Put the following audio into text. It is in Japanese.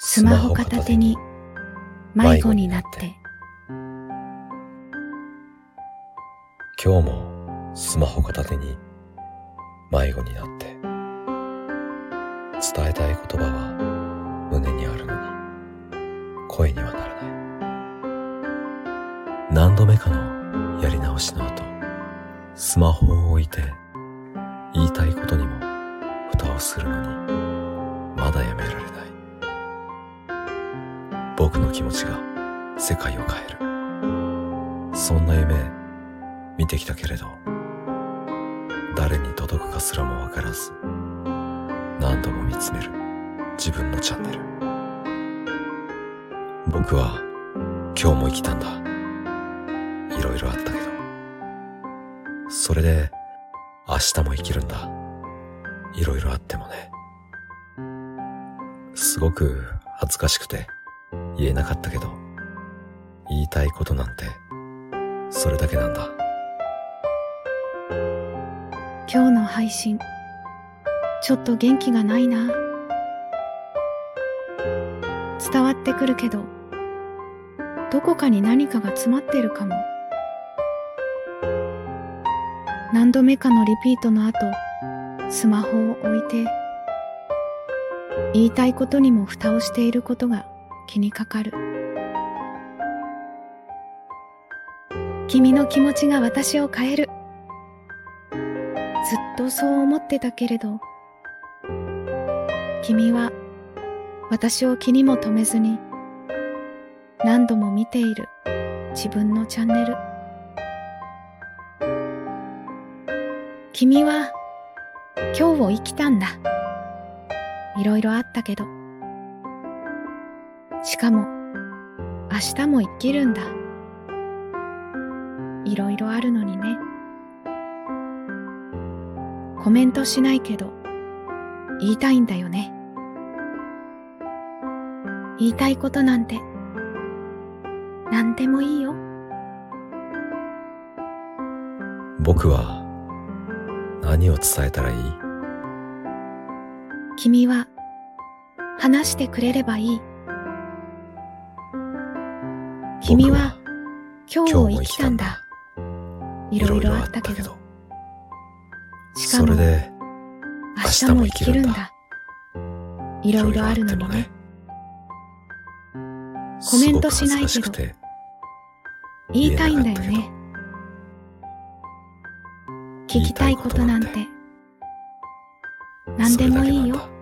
スマホ片手に迷子になって。今日もスマホ片手に迷子になって。伝えたい言葉は胸にあるのに声にはならない。何度目かのやり直しの後スマホを置いて言いたいことにも蓋をするのにまだやめられない。僕の気持ちが世界を変える。そんな夢見てきたけれど誰に届くかすらもわからず何度も見つめる自分のチャンネル。僕は今日も生きたんだ。いろいろあったけど。それで明日も生きるんだ。いろいろあってもね。すごく恥ずかしくて。言えなかったけど言いたいことなんてそれだけなんだ。今日の配信ちょっと元気がないな。伝わってくるけどどこかに何かが詰まってるかも。何度目かのリピートの後スマホを置いて言いたいことにも蓋をしていることが気にかかる。君の気持ちが私を変える。ずっとそう思ってたけれど君は私を気にも留めずに何度も見ている自分のチャンネル。君は今日を生きたんだ。いろいろあったけどしかも明日も生きるんだ。いろいろあるのにね。コメントしないけど言いたいんだよね。言いたいことなんて何でもいいよ。僕は何を伝えたらいい？君は話してくれればいい君は今日を生きたんだ。いろいろあったけど。しかも明日も生きるんだ。いろいろあるのにねコメントしないけど。言いたいんだよね。聞きたいことなんて。何でもいいよ